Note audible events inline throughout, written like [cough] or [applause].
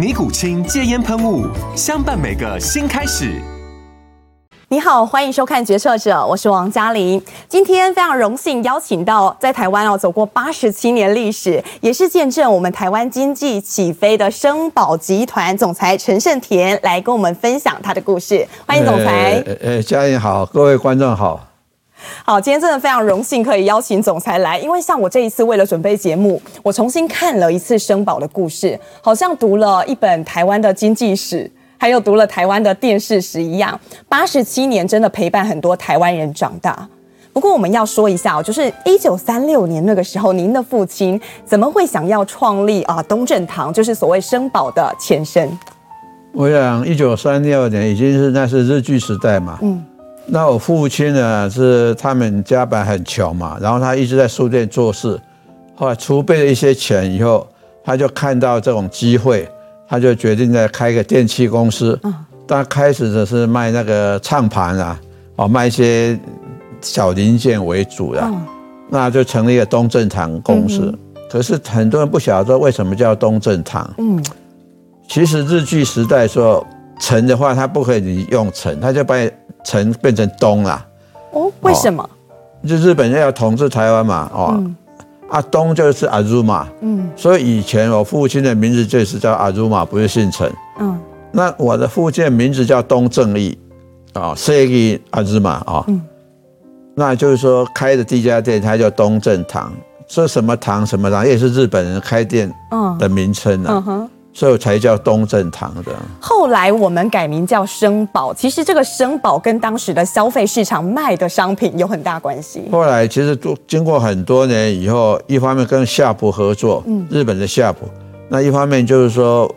尼古清戒烟喷雾，相伴每个新开始。你好，欢迎收看《决策者》，我是王嘉玲。今天非常荣幸邀请到在台湾哦走过八十七年历史，也是见证我们台湾经济起飞的生保集团总裁陈胜田来跟我们分享他的故事。欢迎总裁。呃，呃，嘉玲好，各位观众好。[laughs] 好，今天真的非常荣幸可以邀请总裁来，因为像我这一次为了准备节目，我重新看了一次生宝的故事，好像读了一本台湾的经济史，还有读了台湾的电视史一样。八十七年真的陪伴很多台湾人长大。不过我们要说一下哦，就是一九三六年那个时候，您的父亲怎么会想要创立啊东正堂，就是所谓生宝的前身？我想一九三六年已经是那是日据时代嘛，嗯。那我父亲呢，是他们家本来很穷嘛，然后他一直在书店做事，后来储备了一些钱以后，他就看到这种机会，他就决定再开一个电器公司。嗯，他开始的是卖那个唱盘啊，哦，卖一些小零件为主的，那就成立一个东正堂公司。可是很多人不晓得说为什么叫东正堂。嗯，其实日据时代说城的话，他不可以用城，他就把。城变成东啦，哦，为什么？就日本人要统治台湾嘛，哦，嗯、啊，东就是阿如玛，嗯，所以以前我父亲的名字就是叫阿如玛，不是姓陈，嗯，那我的父亲的名字叫东正义，啊、哦，设计阿如玛啊，嗯，那就是说开的第一家店，它叫东正堂，说什么堂什么堂，也是日本人开店的名称啊。嗯哼。所以才叫东正堂的。后来我们改名叫生宝，其实这个生宝跟当时的消费市场卖的商品有很大关系。后来其实都经过很多年以后，一方面跟夏普合作，嗯，日本的夏普，那一方面就是说，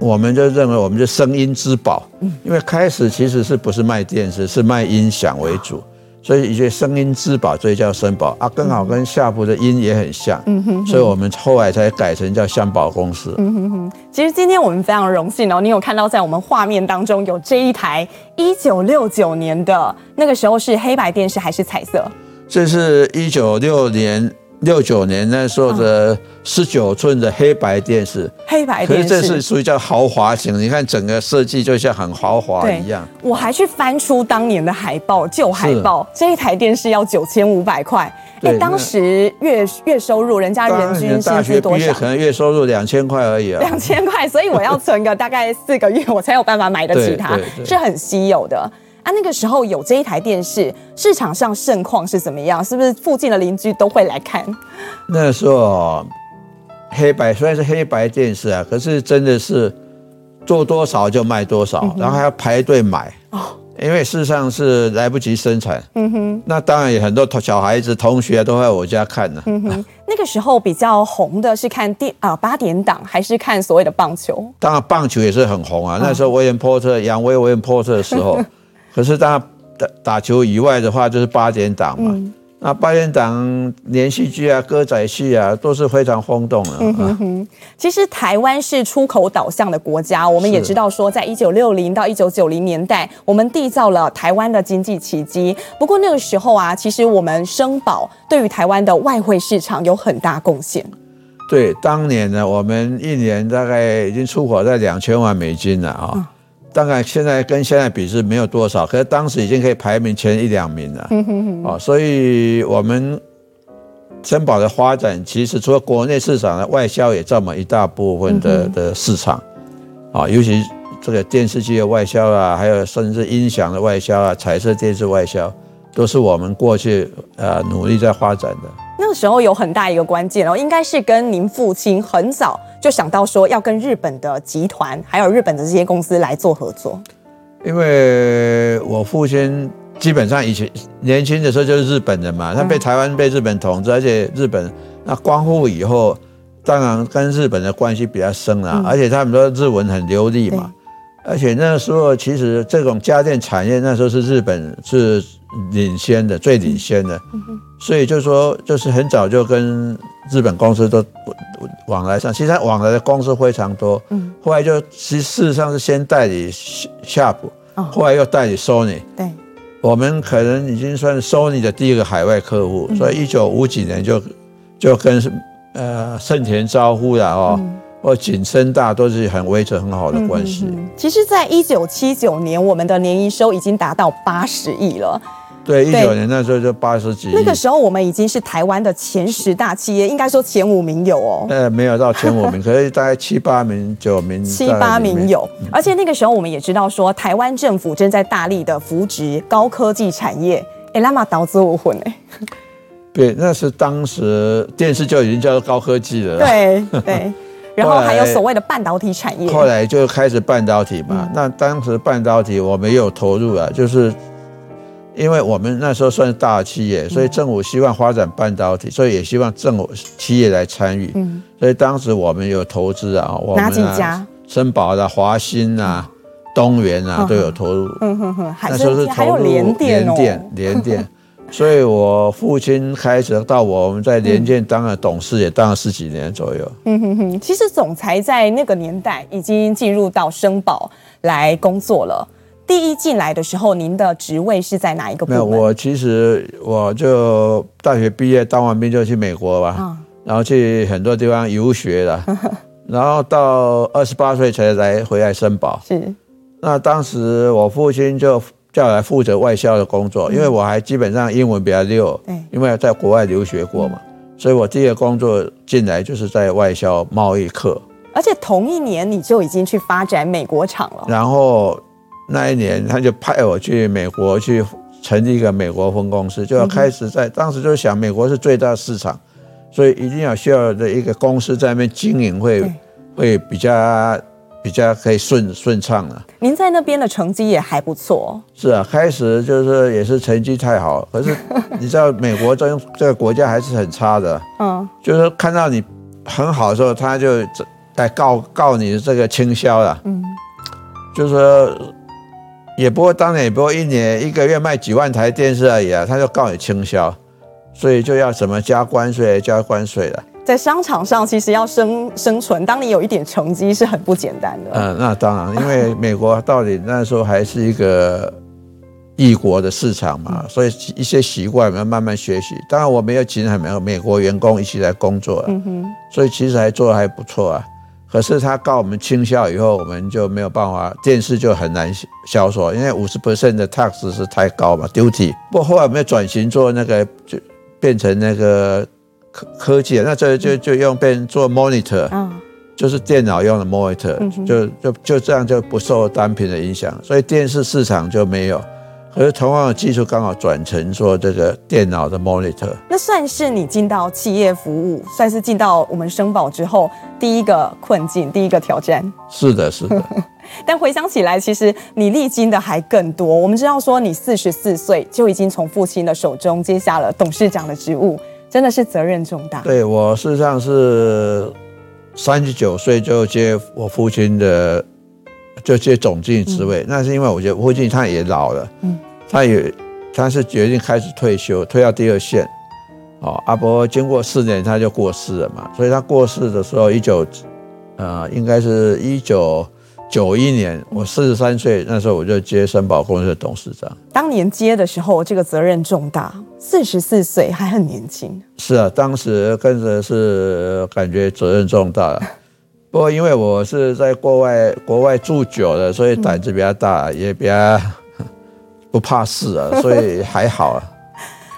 我们就认为我们是声音之宝，嗯，因为开始其实是不是卖电视，是卖音响为主。所以一些声音之宝，所以叫声宝啊，刚好跟夏普的音也很像，嗯哼，所以我们后来才改成叫香宝公司。嗯哼哼。其实今天我们非常荣幸哦，你有看到在我们画面当中有这一台一九六九年的那个时候是黑白电视还是彩色？这是一九六年。六九年那时候的十九寸的黑白电视，黑白电视，可是这是属于叫豪华型。你看整个设计就像很豪华一样。我还去翻出当年的海报，旧海报，这一台电视要九千五百块。哎，当时月月收入，人家人均薪资多少？可能月收入两千块而已啊。两千块，所以我要存个大概四个月，我才有办法买得起它，[laughs] 是很稀有的。啊，那个时候有这一台电视，市场上盛况是怎么样？是不是附近的邻居都会来看？那时候黑白虽然是黑白电视啊，可是真的是做多少就卖多少，嗯、然后还要排队买哦，因为事实上是来不及生产。嗯哼，那当然有很多小孩子、同学都在我家看呢。嗯哼，那个时候比较红的是看电啊八点档，还是看所谓的棒球？当然棒球也是很红啊。那时候威廉波特、杨威、威廉波特的时候。[laughs] 可是，他打打球以外的话，就是八点档嘛。嗯、那八点档连续剧啊、歌仔戏啊，都是非常轰动的。嗯哼哼。其实，台湾是出口导向的国家，我们也知道说，在一九六零到一九九零年代，我们缔造了台湾的经济奇迹。不过那个时候啊，其实我们生保对于台湾的外汇市场有很大贡献。对，当年呢，我们一年大概已经出口在两千万美金了啊。嗯大概现在跟现在比是没有多少，可是当时已经可以排名前一两名了。哦，所以我们珍宝的发展，其实除了国内市场的外销也占满一大部分的的市场。啊，尤其这个电视机的外销啊，还有甚至音响的外销啊，彩色电视外销，都是我们过去呃努力在发展的。那个时候有很大一个关键哦，应该是跟您父亲很早就想到说要跟日本的集团还有日本的这些公司来做合作。因为我父亲基本上以前年轻的时候就是日本人嘛，他被台湾被日本统治，而且日本那光复以后，当然跟日本的关系比较深了，而且他们说日文很流利嘛，而且那时候其实这种家电产业那时候是日本是领先的，最领先的，所以就是说就是很早就跟日本公司都往来上，其实他往来的公司非常多，后来就其实事实上是先代理 Sharp，后来又代理 Sony，对，我们可能已经算 Sony 的第一个海外客户，所以一九五几年就就跟呃盛田招呼了哦，或景深大都是很维持很好的关系。其实，在一九七九年，我们的年营收已经达到八十亿了。对，一九年那时候就八十几亿。那个时候我们已经是台湾的前十大企业，应该说前五名有哦。呃，没有到前五名，[laughs] 可是大概七八名、九名、七八名有。而且那个时候我们也知道说，台湾政府正在大力的扶植高科技产业。哎，那么导致我混哎。对，那是当时电视就已经叫做高科技了。对 [laughs] 对。然后还有所谓的半导体产业。后来就开始半导体嘛。那当时半导体我没有投入啊，就是。因为我们那时候算是大企业，所以政府希望发展半导体，所以也希望政府企业来参与。嗯，所以当时我们有投资啊，我们哪几家？森宝的、华新啊、东元啊都有投入。嗯哼哼，那时候是投入联电、联电、联电。[laughs] 所以我父亲开始到我们在联建当了董事，也当了十几年左右。嗯哼哼，其实总裁在那个年代已经进入到生保来工作了。第一进来的时候，您的职位是在哪一个部门？没有，我其实我就大学毕业当完兵就去美国吧，哦、然后去很多地方游学了，[laughs] 然后到二十八岁才来回来生宝。是，那当时我父亲就叫我来负责外销的工作，嗯、因为我还基本上英文比较溜，对，因为在国外留学过嘛，嗯、所以我第一个工作进来就是在外销贸易课。而且同一年你就已经去发展美国厂了，然后。那一年，他就派我去美国去成立一个美国分公司，就要开始在当时就想，美国是最大市场，所以一定要需要的一个公司在那边经营会会比较比较可以顺顺畅了。您在那边的成绩也还不错。是啊，开始就是也是成绩太好，可是 [laughs] 你知道美国这这个国家还是很差的。嗯，就是看到你很好的时候，他就来告告你这个倾销了。嗯，就是说。也不会当年，也不会一年一个月卖几万台电视而已啊，他就告你倾销，所以就要什么加关税，加关税了。在商场上，其实要生生存，当你有一点成绩是很不简单的。嗯，那当然，因为美国到底那时候还是一个异国的市场嘛，所以一些习惯我们要慢慢学习。当然，我没有请很多美国员工一起来工作，嗯哼，所以其实还做的还不错啊。可是他告我们倾销以后，我们就没有办法，电视就很难销售，因为五十 percent 的 tax 是太高嘛，duty。不过后来我们要转型做那个，就变成那个科科技，那这就就用变做 monitor，就是电脑用的 monitor，就就就这样就不受单品的影响，所以电视市场就没有。可是同样的技术刚好转成说这个电脑的 monitor，那算是你进到企业服务，算是进到我们生保之后第一个困境，第一个挑战。是的，是的。[laughs] 但回想起来，其实你历经的还更多。我们知道说，你四十四岁就已经从父亲的手中接下了董事长的职务，真的是责任重大。对，我事实上是三十九岁就接我父亲的。就接总经理职位，嗯、那是因为我觉得父亲他也老了，嗯，他也他是决定开始退休，退到第二线，哦，阿伯经过四年他就过世了嘛，所以他过世的时候一九，呃，应该是一九九一年，我四十三岁，那时候我就接森宝公司的董事长。当年接的时候，这个责任重大，四十四岁还很年轻。是啊，当时跟着是感觉责任重大。[laughs] 不过，因为我是在国外国外住久了，所以胆子比较大，也比较不怕事啊，所以还好啊。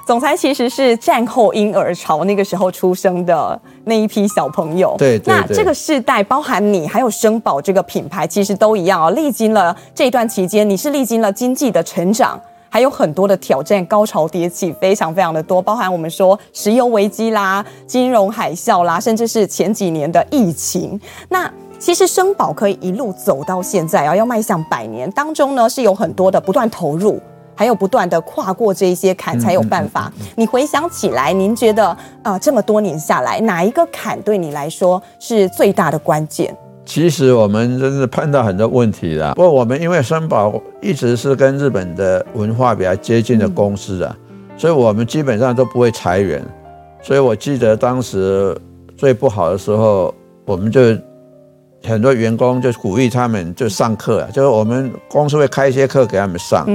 总裁其实是战后婴儿潮那个时候出生的那一批小朋友。对，对，对，那这个世代，包含你还有生宝这个品牌，其实都一样哦。历经了这一段期间，你是历经了经济的成长，还有很多的挑战，高潮迭起，非常非常的多。包含我们说石油危机啦、金融海啸啦，甚至是前几年的疫情。那其实生宝可以一路走到现在啊，要迈向百年当中呢，是有很多的不断投入，还有不断的跨过这一些坎才有办法。你回想起来，您觉得啊、呃，这么多年下来，哪一个坎对你来说是最大的关键？其实我们真是碰到很多问题了。不过我们因为森宝一直是跟日本的文化比较接近的公司啊，嗯、所以我们基本上都不会裁员。所以我记得当时最不好的时候，我们就。很多员工就鼓励他们就上课啊，就是我们公司会开一些课给他们上，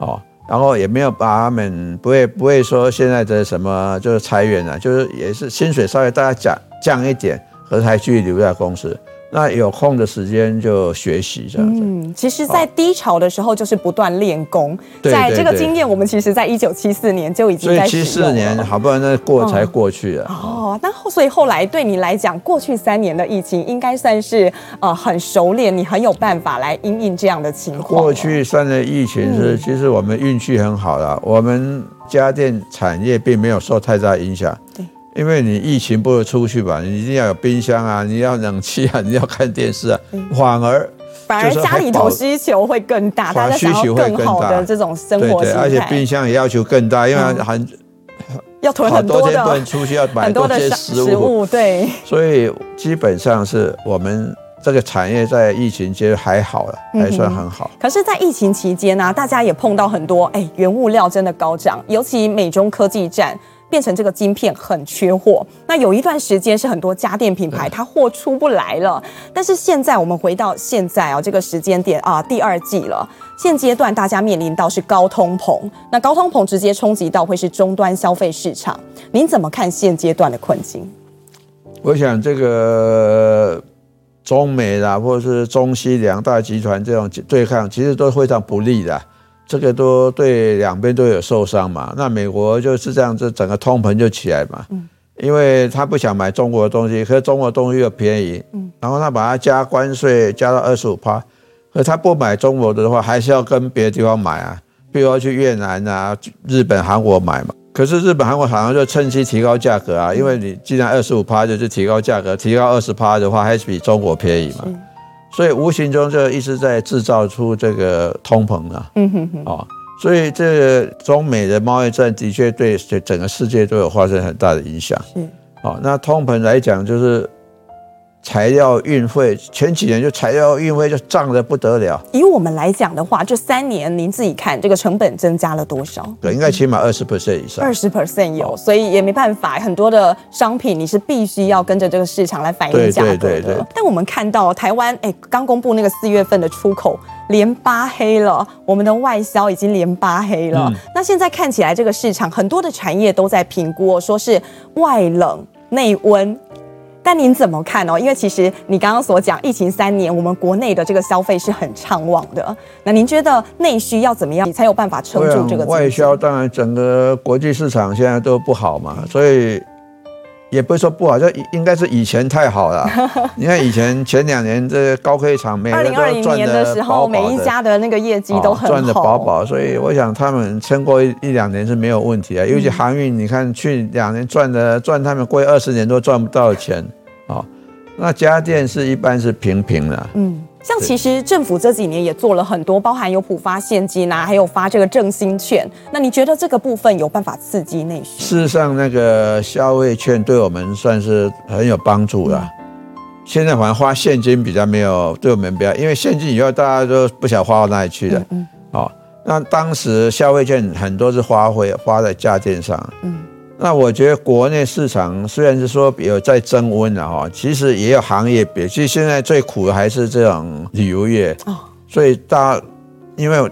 哦，然后也没有把他们不会不会说现在的什么就是裁员啊，就是也是薪水稍微大家降降一点，可是还继续留在公司。那有空的时间就学习这样子。嗯，其实，在低潮的时候就是不断练功。在这个经验，我们其实，在一九七四年就已经在。所以七四年好不容易那过才过去了。哦，那后所以后来对你来讲，过去三年的疫情应该算是呃很熟练，你很有办法来应应这样的情况。过去三年疫情是，其实我们运气很好了，我们家电产业并没有受太大影响。对。因为你疫情不会出去吧？你一定要有冰箱啊，你要冷气啊，[laughs] 你要看电视啊，反而反而家里头需求会更大，大家想要更大的这种生活形态。而且冰箱也要求更大，因为很要囤很多的，不能出去要买多些食物。对，所以基本上是我们这个产业在疫情期间还好了，还算很好。可是，在疫情期间呢，大家也碰到很多哎，原物料真的高涨，尤其美中科技战。变成这个晶片很缺货，那有一段时间是很多家电品牌它货出不来了。但是现在我们回到现在啊，这个时间点啊，第二季了，现阶段大家面临到是高通膨，那高通膨直接冲击到会是终端消费市场。您怎么看现阶段的困境？我想这个中美啦，或者是中西两大集团这种对抗，其实都非常不利的。这个都对两边都有受伤嘛，那美国就是这样子，整个通膨就起来嘛，嗯，因为他不想买中国的东西，可是中国的东西又便宜，嗯，然后他把它加关税加到二十五趴，可他不买中国的话，还是要跟别的地方买啊，比如要去越南啊、日本、韩国买嘛，可是日本、韩国好像就趁机提高价格啊，因为你既然二十五趴就是提高价格，提高二十趴的话，还是比中国便宜嘛。所以无形中就一直在制造出这个通膨啊，嗯哼哼，哦，所以这个中美的贸易战的确对整个世界都有发生很大的影响，是，哦，那通膨来讲就是。材料运费前几年就材料运费就涨得不得了。以我们来讲的话，这三年您自己看这个成本增加了多少？对，应该起码二十 percent 以上。二十 percent 有，所以也没办法，很多的商品你是必须要跟着这个市场来反映价格的。对对对对。但我们看到台湾，哎，刚公布那个四月份的出口连八黑了，我们的外销已经连八黑了。嗯。那现在看起来，这个市场很多的产业都在评估，说是外冷内温。但您怎么看哦？因为其实你刚刚所讲，疫情三年，我们国内的这个消费是很畅旺的。那您觉得内需要怎么样，你才有办法撑住这个？外销当然整个国际市场现在都不好嘛，所以也不是说不好，就应该是以前太好了。[laughs] 你看以前前两年这个高科技厂，每个都赚的饱饱的。二零二零年的时候，每一家的那个业绩都很好，赚的饱饱，所以我想他们撑过一一两年是没有问题啊。尤其航运，你看去两年赚的赚他们过去二十年都赚不到的钱。哦，那家电是一般是平平的。嗯，像其实政府这几年也做了很多，包含有普发现金呐、啊，还有发这个振兴券。那你觉得这个部分有办法刺激内需？事实上，那个消费券对我们算是很有帮助的。嗯、现在反正花现金比较没有对我们比较，因为现金以后大家都不想花到哪里去的。嗯，嗯。哦，那当时消费券很多是花费花在家电上。嗯。那我觉得国内市场虽然是说有在增温了哈，其实也有行业别，其实现在最苦的还是这种旅游业哦。所以大家因为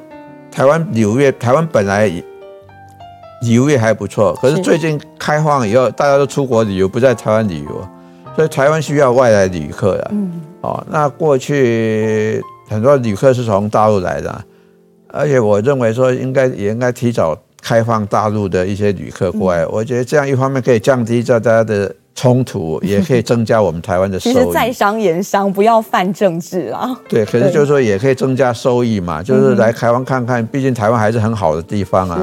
台湾旅游业，台湾本来旅游业还不错，可是最近开放以后，大家都出国旅游，不在台湾旅游，所以台湾需要外来旅客的。嗯。哦，那过去很多旅客是从大陆来的，而且我认为说应该也应该提早。开放大陆的一些旅客过来，我觉得这样一方面可以降低大家的冲突，也可以增加我们台湾的 [laughs] 收益。其实在商言商，不要犯政治啊。对，可是就是说也可以增加收益嘛，就是来台湾看看，毕竟台湾还是很好的地方啊。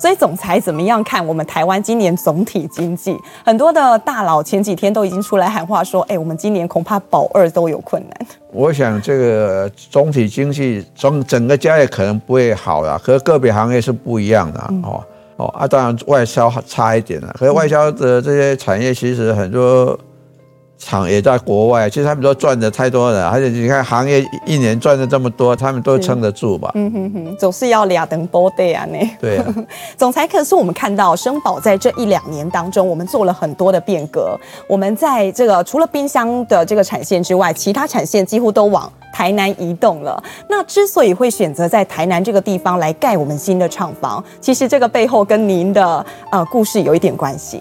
所以总裁怎么样看我们台湾今年总体经济？很多的大佬前几天都已经出来喊话说：“哎，我们今年恐怕保二都有困难。”我想这个总体经济整整个家也可能不会好了，可是个别行业是不一样的哦哦啊，当然外销差一点了，可是外销的这些产业其实很多。厂也在国外，其实他们都赚的太多了，而且你看行业一年赚的这么多，他们都撑得住吧？嗯哼哼，总是要俩等波对啊呢。对啊，[laughs] 总裁，可是我们看到生宝在这一两年当中，我们做了很多的变革。我们在这个除了冰箱的这个产线之外，其他产线几乎都往台南移动了。那之所以会选择在台南这个地方来盖我们新的厂房，其实这个背后跟您的呃故事有一点关系。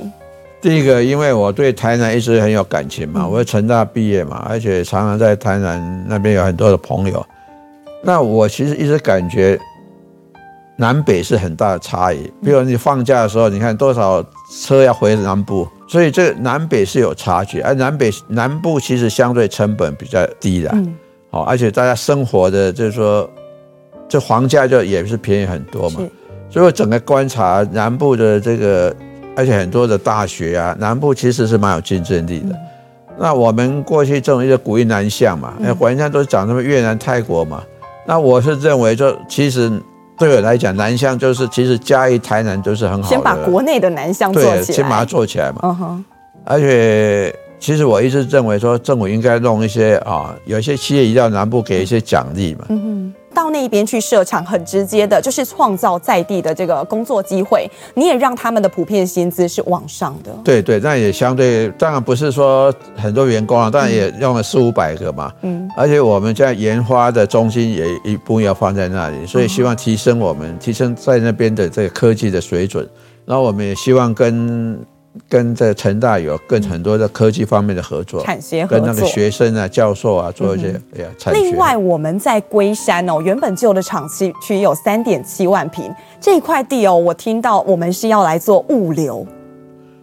第一个，因为我对台南一直很有感情嘛，我是成大毕业嘛，而且常常在台南那边有很多的朋友。那我其实一直感觉南北是很大的差异。比如你放假的时候，你看多少车要回南部，所以这南北是有差距。而南北南部其实相对成本比较低的，好，而且大家生活的就是说，这房价就也是便宜很多嘛。所以我整个观察南部的这个。而且很多的大学啊，南部其实是蛮有竞争力的。嗯、那我们过去这种一个鼓励南向嘛，哎、嗯，国家都是讲什么越南、泰国嘛。那我是认为，就其实对我来讲，南向就是其实嘉义、台南都是很好的。先把国内的南向做起来，对，先把它做起来嘛。嗯哼。而且，其实我一直认为说，政府应该弄一些啊，有些企业移到南部，给一些奖励嘛。嗯哼。到那边去设厂，很直接的，就是创造在地的这个工作机会。你也让他们的普遍薪资是往上的。对对，那也相对，当然不是说很多员工啊，当然也用了四五百个嘛。嗯。而且我们现在研发的中心也一部分要放在那里，所以希望提升我们提升在那边的这个科技的水准。然后我们也希望跟。跟这成大有更很多的科技方面的合作，产学合作，跟那个学生啊、教授啊做一些哎呀。另外，我们在龟山哦，原本旧的厂区区有三点七万平这块地哦，我听到我们是要来做物流。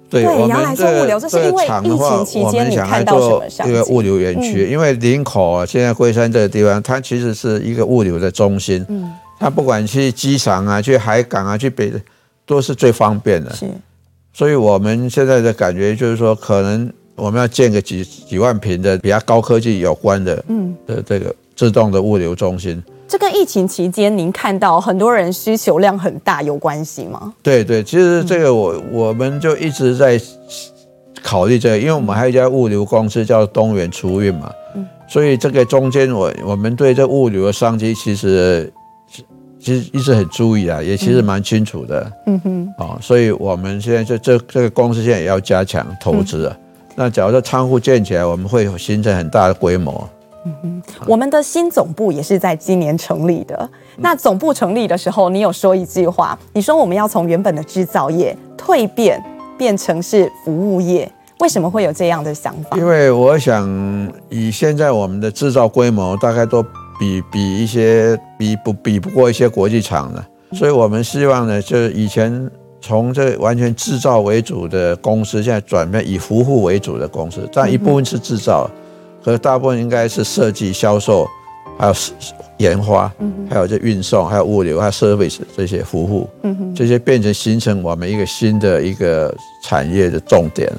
对，对我们来做物流，这是因为疫情期间你看到什么商机？这个物流园区，因为林口啊，现在龟山这个地方，它其实是一个物流的中心。嗯，它不管去机场啊、去海港啊、去北，都是最方便的。是。所以我们现在的感觉就是说，可能我们要建个几几万平的比较高科技有关的，嗯，的这个自动的物流中心。这跟疫情期间您看到很多人需求量很大有关系吗？对对，其实这个我我们就一直在考虑这个，因为我们还有一家物流公司叫东元储运嘛，嗯，所以这个中间我我们对这物流的商机其实。其实一直很注意啊，也其实蛮清楚的。嗯哼，哦，所以我们现在这这这个公司现在也要加强投资啊。那假如说仓库建起来，我们会形成很大的规模。嗯哼，我们的新总部也是在今年成立的。那总部成立的时候，你有说一句话，你说我们要从原本的制造业蜕变变成是服务业，为什么会有这样的想法？因为我想以现在我们的制造规模，大概都。比比一些比不比不过一些国际厂的，所以我们希望呢，就是以前从这完全制造为主的公司，现在转变以服务为主的公司，但一部分是制造，和大部分应该是设计、销售，还有研发，还有这运送，还有物流，还有 service 这些服务，这些变成形成我们一个新的一个产业的重点。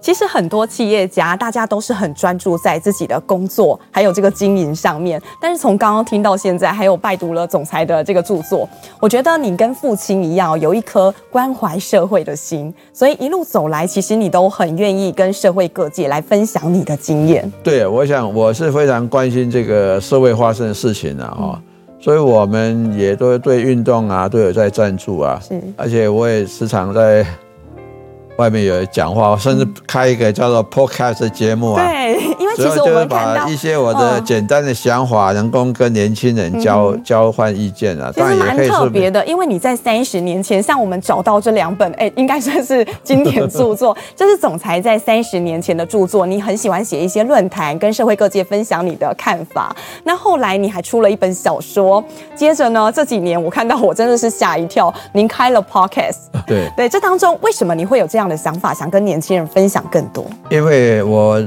其实很多企业家，大家都是很专注在自己的工作，还有这个经营上面。但是从刚刚听到现在，还有拜读了总裁的这个著作，我觉得你跟父亲一样，有一颗关怀社会的心。所以一路走来，其实你都很愿意跟社会各界来分享你的经验。对，我想我是非常关心这个社会发生的事情的啊，所以我们也都对运动啊都有在赞助啊，是，而且我也时常在。外面有人讲话，甚至开一个叫做 podcast 的节目啊。其实我们看到把一些我的简单的想法，能够跟年轻人交、嗯、交换意见啊，其实蛮特别的。因为你在三十年前，像我们找到这两本，哎，应该算是 [laughs] 经典著作。这是总裁在三十年前的著作。你很喜欢写一些论坛，跟社会各界分享你的看法。那后来你还出了一本小说。接着呢，这几年我看到我真的是吓一跳。您开了 podcast，[laughs] 对对，这当中为什么你会有这样的想法，想跟年轻人分享更多？因为我。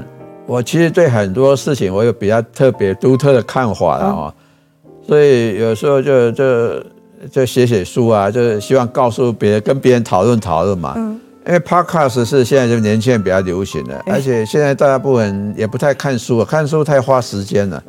我其实对很多事情我有比较特别独特的看法了哦，所以有时候就就就写写书啊，就是希望告诉别人，跟别人讨论讨论嘛。嗯。因为 Podcast 是现在就年轻人比较流行的，而且现在大部分也不太看书，看书太花时间了，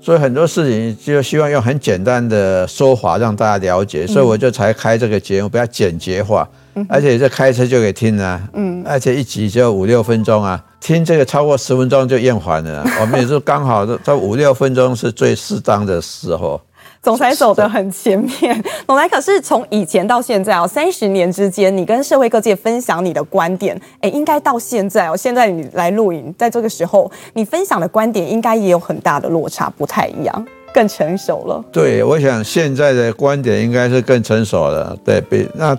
所以很多事情就希望用很简单的说法让大家了解，所以我就才开这个节目，比较简洁化，而且这开车就可以听啊，嗯，而且一集就五六分钟啊。听这个超过十分钟就厌烦了，[laughs] 我们也是刚好在五六分钟是最适当的时候。总裁走得很前面，[laughs] 总裁可是从以前到现在哦，三十年之间，你跟社会各界分享你的观点，哎，应该到现在哦，现在你来录影，在这个时候，你分享的观点应该也有很大的落差，不太一样，更成熟了。对，我想现在的观点应该是更成熟了，对比那，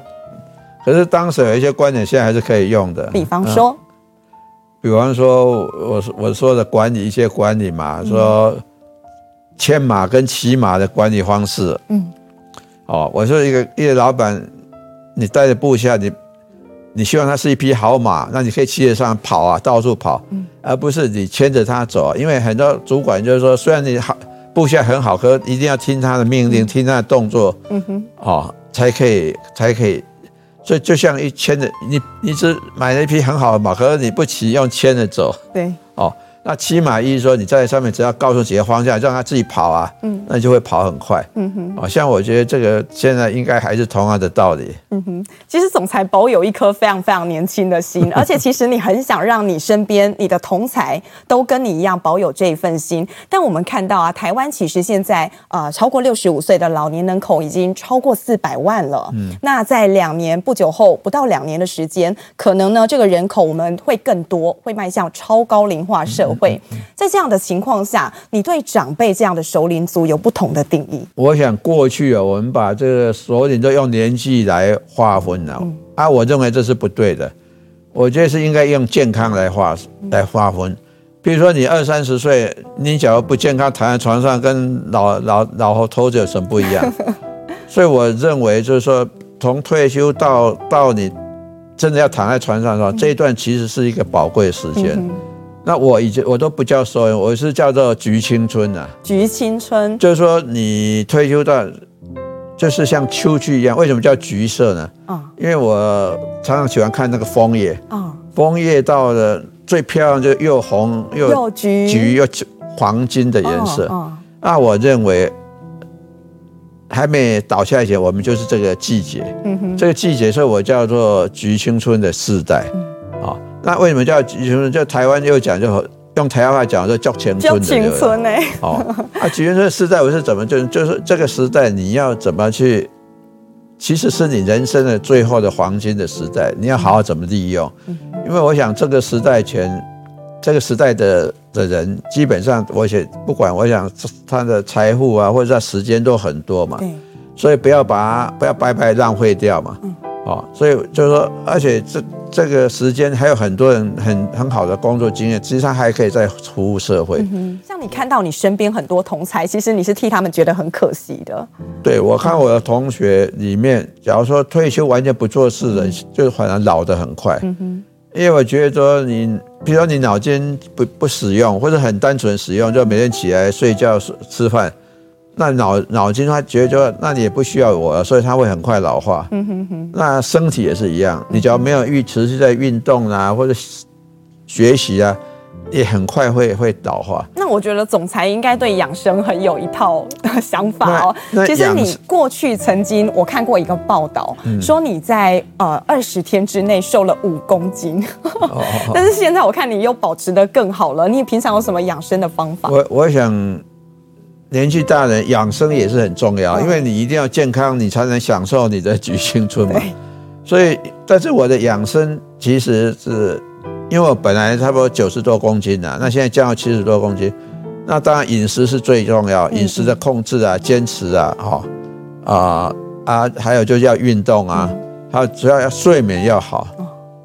可是当时有一些观点现在还是可以用的，比方说。嗯比方说，我我说的管理一些管理嘛，说牵马跟骑马的管理方式，嗯，哦，我说一个一个老板，你带着部下，你你希望他是一匹好马，那你可以骑着上跑啊，到处跑，嗯，而不是你牵着他走，因为很多主管就是说，虽然你好部下很好，可一定要听他的命令，听他的动作，嗯哼，哦，才可以才可以。所以就像一牵着你，你只买了一匹很好的马，可是你不骑，用牵着走。对，哦。那骑马意思说，你在上面只要告诉几个方向，让他自己跑啊，嗯，那就会跑很快。嗯哼，好像我觉得这个现在应该还是同样的道理。嗯哼，其实总裁保有一颗非常非常年轻的心，[laughs] 而且其实你很想让你身边你的同才都跟你一样保有这一份心。但我们看到啊，台湾其实现在呃超过六十五岁的老年人口已经超过四百万了。嗯，那在两年不久后，不到两年的时间，可能呢这个人口我们会更多，会迈向超高龄化社会。会在这样的情况下，你对长辈这样的熟龄族有不同的定义？我想过去啊，我们把这个熟龄都用年纪来划分了，嗯、啊，我认为这是不对的。我觉得是应该用健康来划来划分。比如说你二三十岁，你假如不健康，躺在床上跟老老老头子有什么不一样？[laughs] 所以我认为就是说，从退休到到你真的要躺在床上的时候，这一段其实是一个宝贵的时间。嗯那我以前我都不叫熟龄，我是叫做菊青春啊。菊青春就是说你退休到，就是像秋去一样。为什么叫橘色呢？啊，因为我常常喜欢看那个枫叶。啊，枫叶到了最漂亮就又红又又橘橘又黄金的颜色。啊，那我认为还没倒下以前，我们就是这个季节。这个季节，所以我叫做菊青春的世代。啊。那为什么叫橘青春？就台湾又讲，就用台湾话讲，说叫青春的。青春呢？哦，啊，橘青春时代我是怎么就就是这个时代你要怎么去？其实是你人生的最后的黄金的时代，你要好好怎么利用？因为我想这个时代前，这个时代的的人基本上，我想不管我想他的财富啊，或者他时间都很多嘛，所以不要把不要白白浪费掉嘛。哦，所以就是说，而且这这个时间还有很多人很很好的工作经验，其实他还可以再服务社会。嗯。像你看到你身边很多同才，其实你是替他们觉得很可惜的。对，我看我的同学里面，假如说退休完全不做事的人，就反而老得很快。嗯哼。因为我觉得说你，比如说你脑筋不不使用，或者很单纯使用，就每天起来睡觉吃饭。那脑脑筋他觉得就，那你也不需要我了，所以他会很快老化。嗯哼哼。那身体也是一样，你只要没有运持续在运动啊，或者学习啊，也很快会会老化。那我觉得总裁应该对养生很有一套的想法哦。其实你过去曾经我看过一个报道，说你在呃二十天之内瘦了五公斤，[laughs] 但是现在我看你又保持得更好了。你平常有什么养生的方法？我我想。年纪大人养生也是很重要，因为你一定要健康，你才能享受你的举青春嘛。所以，但是我的养生其实是因为我本来差不多九十多公斤的，那现在降到七十多公斤，那当然饮食是最重要，饮食的控制啊，坚持啊，哈啊啊，还有就是要运动啊，还有主要要睡眠要好。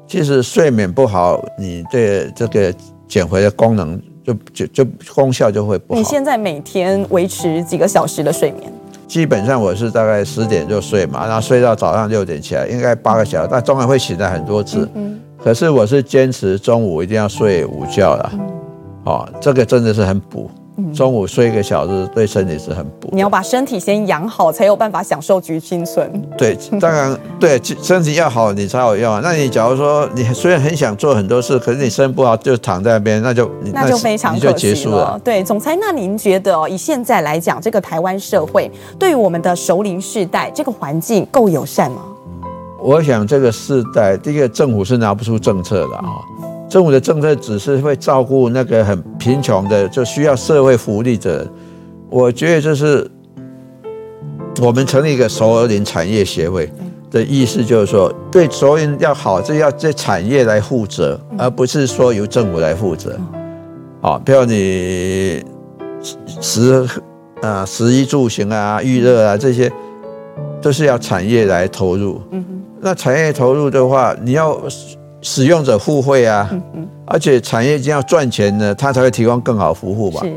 其实睡眠不好，你对这个减肥的功能就就就功效就会不好。你现在每天维持几个小时的睡眠？基本上我是大概十点就睡嘛，然后睡到早上六点起来，应该八个小时，但中间会醒来很多次。可是我是坚持中午一定要睡午觉了，哦，这个真的是很补。中午睡一个小时对身体是很补。你要把身体先养好，才有办法享受橘青春。对，当然 [laughs] 对，身体要好你才有用。那你假如说你虽然很想做很多事，可是你身不好就躺在那边，那就那就非常可惜了。结束了。对，总裁，那您觉得哦，以现在来讲，这个台湾社会对于我们的熟龄世代这个环境够友善吗？我想这个世代，第一个政府是拿不出政策的啊。政府的政策只是会照顾那个很贫穷的，就需要社会福利者。我觉得这是我们成立一个熟龄产业协会的意思，就是说对熟龄要好，这要这产业来负责，而不是说由政府来负责。好，比如你食啊、食衣住行啊、娱乐啊这些，都是要产业来投入。那产业投入的话，你要。使用者付费啊，而且产业经要赚钱呢，它才会提供更好服务吧。是，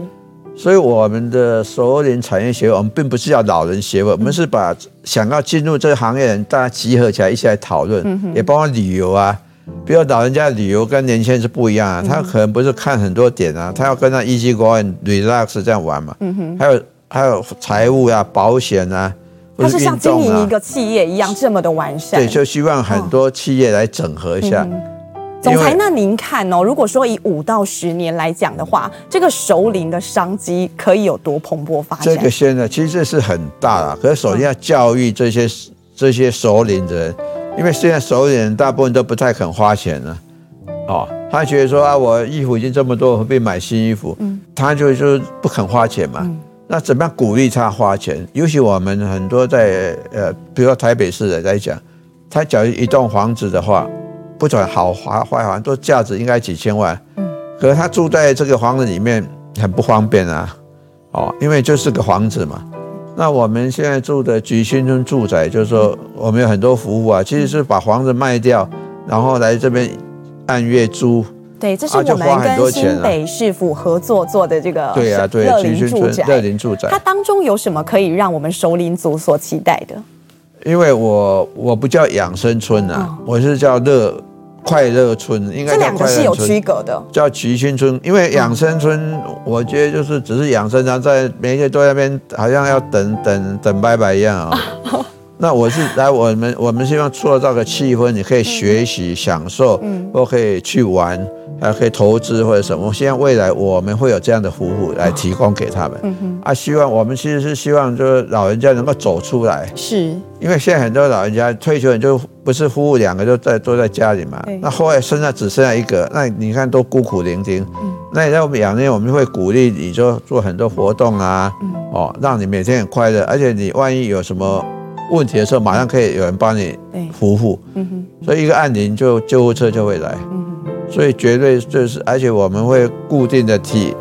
所以我们的熟龄产业协会，我们并不是要老人协会，我们是把想要进入这个行业的人，大家集合起来一起来讨论，也包括旅游啊。比如老人家旅游跟年轻人是不一样啊，他可能不是看很多点啊，他要跟他 easy going relax 这样玩嘛。还有还有财务啊，保险啊。它是像经营一个企业一样这么的完善，对，就希望很多企业来整合一下。总裁，那您看哦，如果说以五到十年来讲的话，这个熟龄的商机可以有多蓬勃发展？这个现在其实是很大了，可是首先要教育这些这些熟龄的人，因为现在熟龄人大部分都不太肯花钱了，哦，他觉得说啊，我衣服已经这么多，何必买新衣服？嗯，他就就不肯花钱嘛。嗯那怎么样鼓励他花钱？尤其我们很多在呃，比如说台北市的来讲，他假如一栋房子的话，不管好华坏房，都价值应该几千万。嗯。可是他住在这个房子里面很不方便啊，哦，因为就是个房子嘛。那我们现在住的菊新村住宅，就是说我们有很多服务啊，其实是把房子卖掉，然后来这边按月租。对，这是我们跟新北市府合作做的这个对啊，对乐林住宅。乐龄住宅，它当中有什么可以让我们熟龄族所期待的？因为我我不叫养生村啊，哦、我是叫乐快乐村，应该这两个是有区隔的。叫橘青春，因为养生村，我觉得就是只是养生，然后在每天都在那边，好像要等等等拜拜一样啊、哦。[laughs] 那我是 [laughs] 来我们我们希望塑造个气氛，你可以学习、享受，嗯，或可以去玩。还可以投资或者什么，希望未来我们会有这样的服务来提供给他们。嗯哼、啊，希望我们其实是希望就是老人家能够走出来，是。因为现在很多老人家退休人就不是夫妇两个都在都在家里嘛，那后来剩下只剩下一个，那你看都孤苦伶仃。嗯，那你在我们养年，我们会鼓励你就做很多活动啊，哦，让你每天很快乐，而且你万一有什么问题的时候，马上可以有人帮你服务。嗯哼，所以一个按铃就救护车就会来。所以绝对就是，而且我们会固定的体，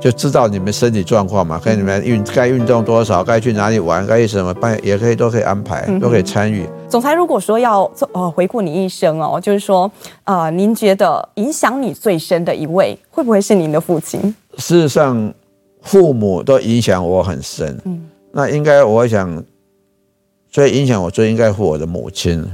就知道你们身体状况嘛，跟你们运该运动多少，该去哪里玩，该什么办，也可以都可以安排，都可以参与。总裁，如果说要做呃回顾你一生哦，就是说呃，您觉得影响你最深的一位，会不会是您的父亲？事实上，父母都影响我很深。嗯，那应该我想，最影响我最应该是我的母亲。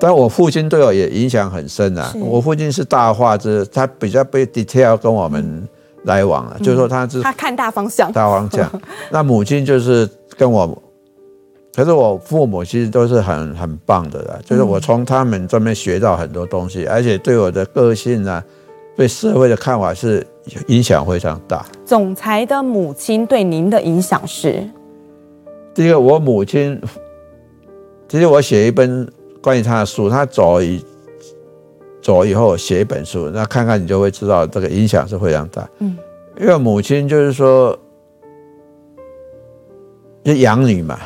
但我父亲对我也影响很深啊。我父亲是大画之，他比较被 detail 跟我们来往啊，就是说他是他看大方向，大方向。[laughs] 那母亲就是跟我，可是我父母其实都是很很棒的啦，就是我从他们这边学到很多东西，而且对我的个性啊，对社会的看法是影响非常大。总裁的母亲对您的影响是？第一个，我母亲，其实我写一本。关于他的书，他走以走以后写一本书，那看看你就会知道这个影响是非常大。嗯，因为母亲就是说，就养女嘛，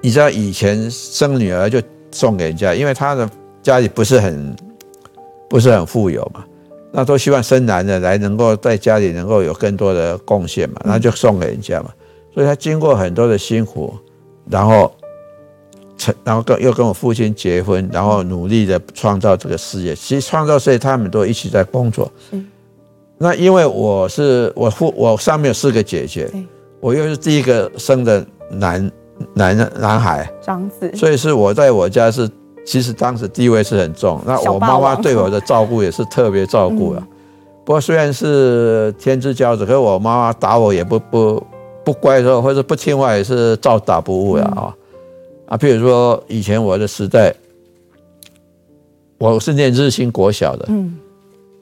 你知道以前生女儿就送给人家，因为她的家里不是很不是很富有嘛，那都希望生男的来能够在家里能够有更多的贡献嘛，那就送给人家嘛。所以他经过很多的辛苦，然后成，然后跟又跟我父亲结婚，然后努力的创造这个事业。其实创造事业，他们都一起在工作。那因为我是我父，我上面有四个姐姐，我又是第一个生的男男男孩，长子，所以是我在我家是，其实当时地位是很重。那我妈妈对我的照顾也是特别照顾啊。不过虽然是天之骄子，可是我妈妈打我也不不不乖的时候，或者不听话也是照打不误的啊。啊，譬如说以前我的时代，我是念日新国小的，嗯，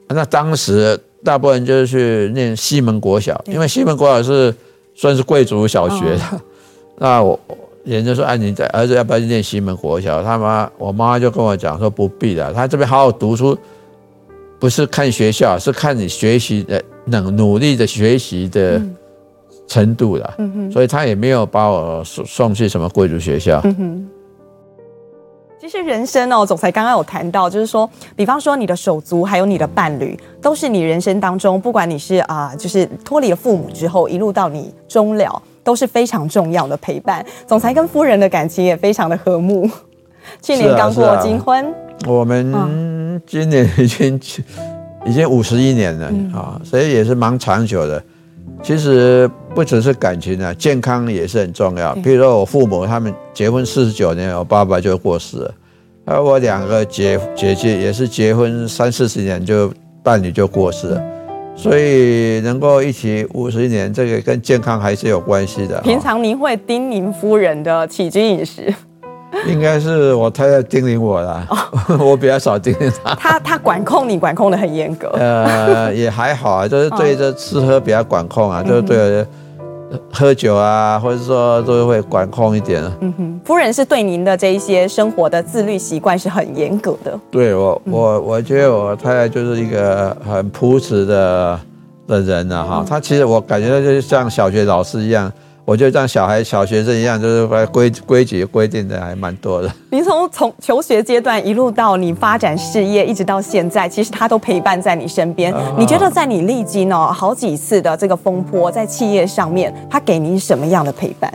那当时。大部分就是去念西门国小，因为西门国小是算是贵族小学的。哦、[laughs] 那我人家说：“哎，你在儿子要不要去念西门国小？”他妈，我妈妈就跟我讲说：“不必了，他这边好好读书，不是看学校，是看你学习的能努力的学习的程度的。嗯哼，所以他也没有把我送送去什么贵族学校。嗯其实人生哦，总裁刚刚有谈到，就是说，比方说你的手足，还有你的伴侣，都是你人生当中，不管你是啊、呃，就是脱离了父母之后，一路到你终了，都是非常重要的陪伴。总裁跟夫人的感情也非常的和睦，去年刚过金婚，啊啊、我们今年已经已经五十一年了啊、嗯哦，所以也是蛮长久的。其实不只是感情啊，健康也是很重要。比如说我父母他们结婚四十九年，我爸爸就过世了。而我两个姐姐姐也是结婚三四十年就伴侣就过世了，所以能够一起五十年，这个跟健康还是有关系的。平常您会叮咛夫人的起居饮食？[laughs] 应该是我太太叮咛我啦，哦、[laughs] 我比较少叮咛她。她她管控你，管控的很严格。呃，也还好啊，就是对这吃喝比较管控啊，哦、就是对喝酒啊，或者说都会管控一点。嗯哼，夫人是对您的这一些生活的自律习惯是很严格的。对我，我我觉得我太太就是一个很朴实的的人啊。哈、嗯。她其实我感觉她就是像小学老师一样。我就像小孩、小学生一样，就是规规矩规定的还蛮多的。[laughs] 您从从求学阶段一路到你发展事业，一直到现在，其实他都陪伴在你身边。你觉得在你历经哦好几次的这个风波，在企业上面，他给您什么样的陪伴？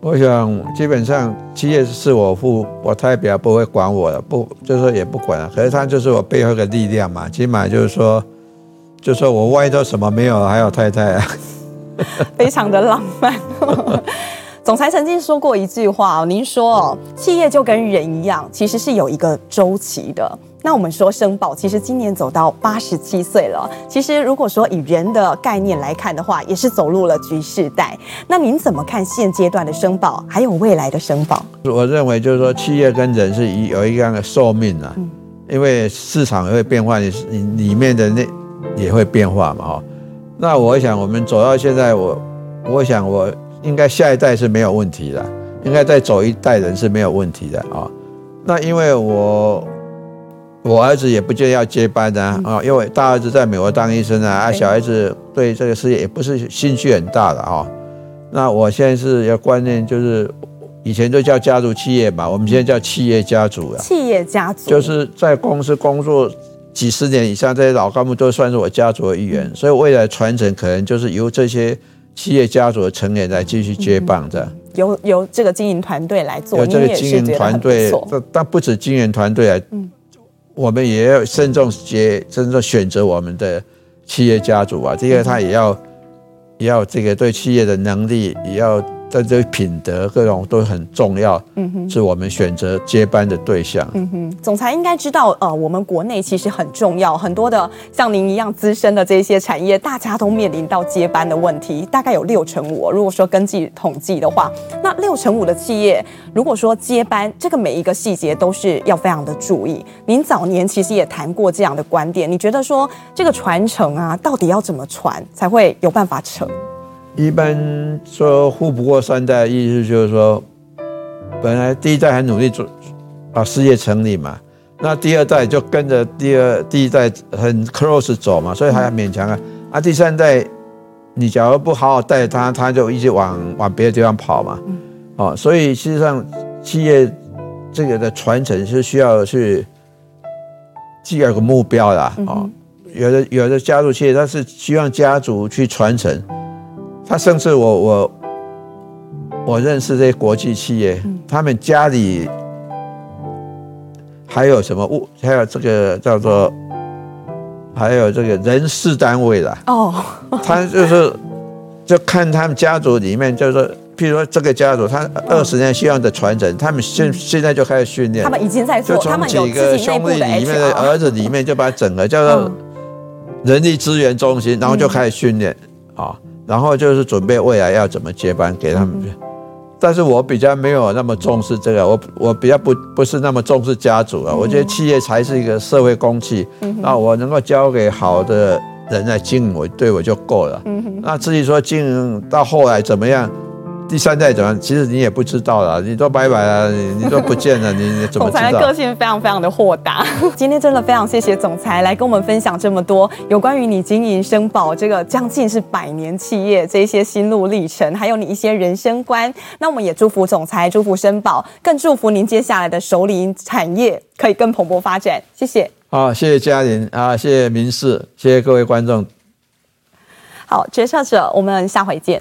我想基本上企业是我父，我太太比较不会管我的，不就是说也不管了。可是他就是我背后的力量嘛，起码就是说，就是说我外头什么没有，还有太太啊。[laughs] 非常的浪漫。[laughs] 总裁曾经说过一句话哦，您说哦，企业就跟人一样，其实是有一个周期的。那我们说申宝，其实今年走到八十七岁了。其实如果说以人的概念来看的话，也是走入了局势代。那您怎么看现阶段的申宝，还有未来的申宝？我认为就是说，企业跟人是有一样的寿命啊，因为市场也会变化，你你里面的那也会变化嘛，哈。那我想，我们走到现在，我我想，我应该下一代是没有问题的，应该再走一代人是没有问题的啊。那因为我我儿子也不见要接班啊，啊，因为大儿子在美国当医生啊，啊，小孩子对这个事业也不是兴趣很大的啊。那我现在是要观念，就是以前就叫家族企业嘛，我们现在叫企业家族啊。企业家族就是在公司工作。几十年以上，这些老干部都算是我家族的一员，所以未来传承可能就是由这些企业家族的成员来继续接棒的。由由这个经营团队来做，由这个经营团队，但但不止经营团队啊，嗯，我们也要慎重接，慎重选择我们的企业家族啊，这个他也要也要这个对企业的能力也要。在这品德各种都很重要，嗯哼，是我们选择接班的对象。嗯哼，总裁应该知道，呃，我们国内其实很重要，很多的像您一样资深的这些产业，大家都面临到接班的问题，大概有六成五。如果说根据统计的话，那六成五的企业，如果说接班，这个每一个细节都是要非常的注意。您早年其实也谈过这样的观点，你觉得说这个传承啊，到底要怎么传才会有办法成？一般说富不过三代，意思就是说，本来第一代很努力做，把事业成立嘛，那第二代就跟着第二第一代很 close 走嘛，所以还要勉强啊。啊，第三代你假如不好好带他，他就一直往往别的地方跑嘛。哦，所以实际上企业这个的传承是需要去第二个目标啦，哦，有的有的家族企业，他是希望家族去传承，他甚至我我我认识这些国际企业，他们家里还有什么物，还有这个叫做，还有这个人事单位啦，哦，他就是就看他们家族里面就是说。譬如说，这个家族他二十年希望的传承，他们现现在就开始训练。他们已经在做，就从几个兄弟里面的儿子里面，就把整个叫做人力资源中心，然后就开始训练。啊，然后就是准备未来要怎么接班给他们。但是我比较没有那么重视这个，我我比较不不是那么重视家族啊。我觉得企业才是一个社会公器，那我能够交给好的人来经营，我对我就够了。那至于说经营到后来怎么样？第三代怎么？其实你也不知道了，你都拜拜了，你你都不见了，你你怎么知道？总裁的个性非常非常的豁达。[laughs] 今天真的非常谢谢总裁来跟我们分享这么多有关于你经营生宝这个将近是百年企业这一些心路历程，还有你一些人生观。那我们也祝福总裁，祝福生宝，更祝福您接下来的首领产业可以更蓬勃发展。谢谢。好，谢谢嘉玲啊，谢谢明世，谢谢各位观众。好，决策者，我们下回见。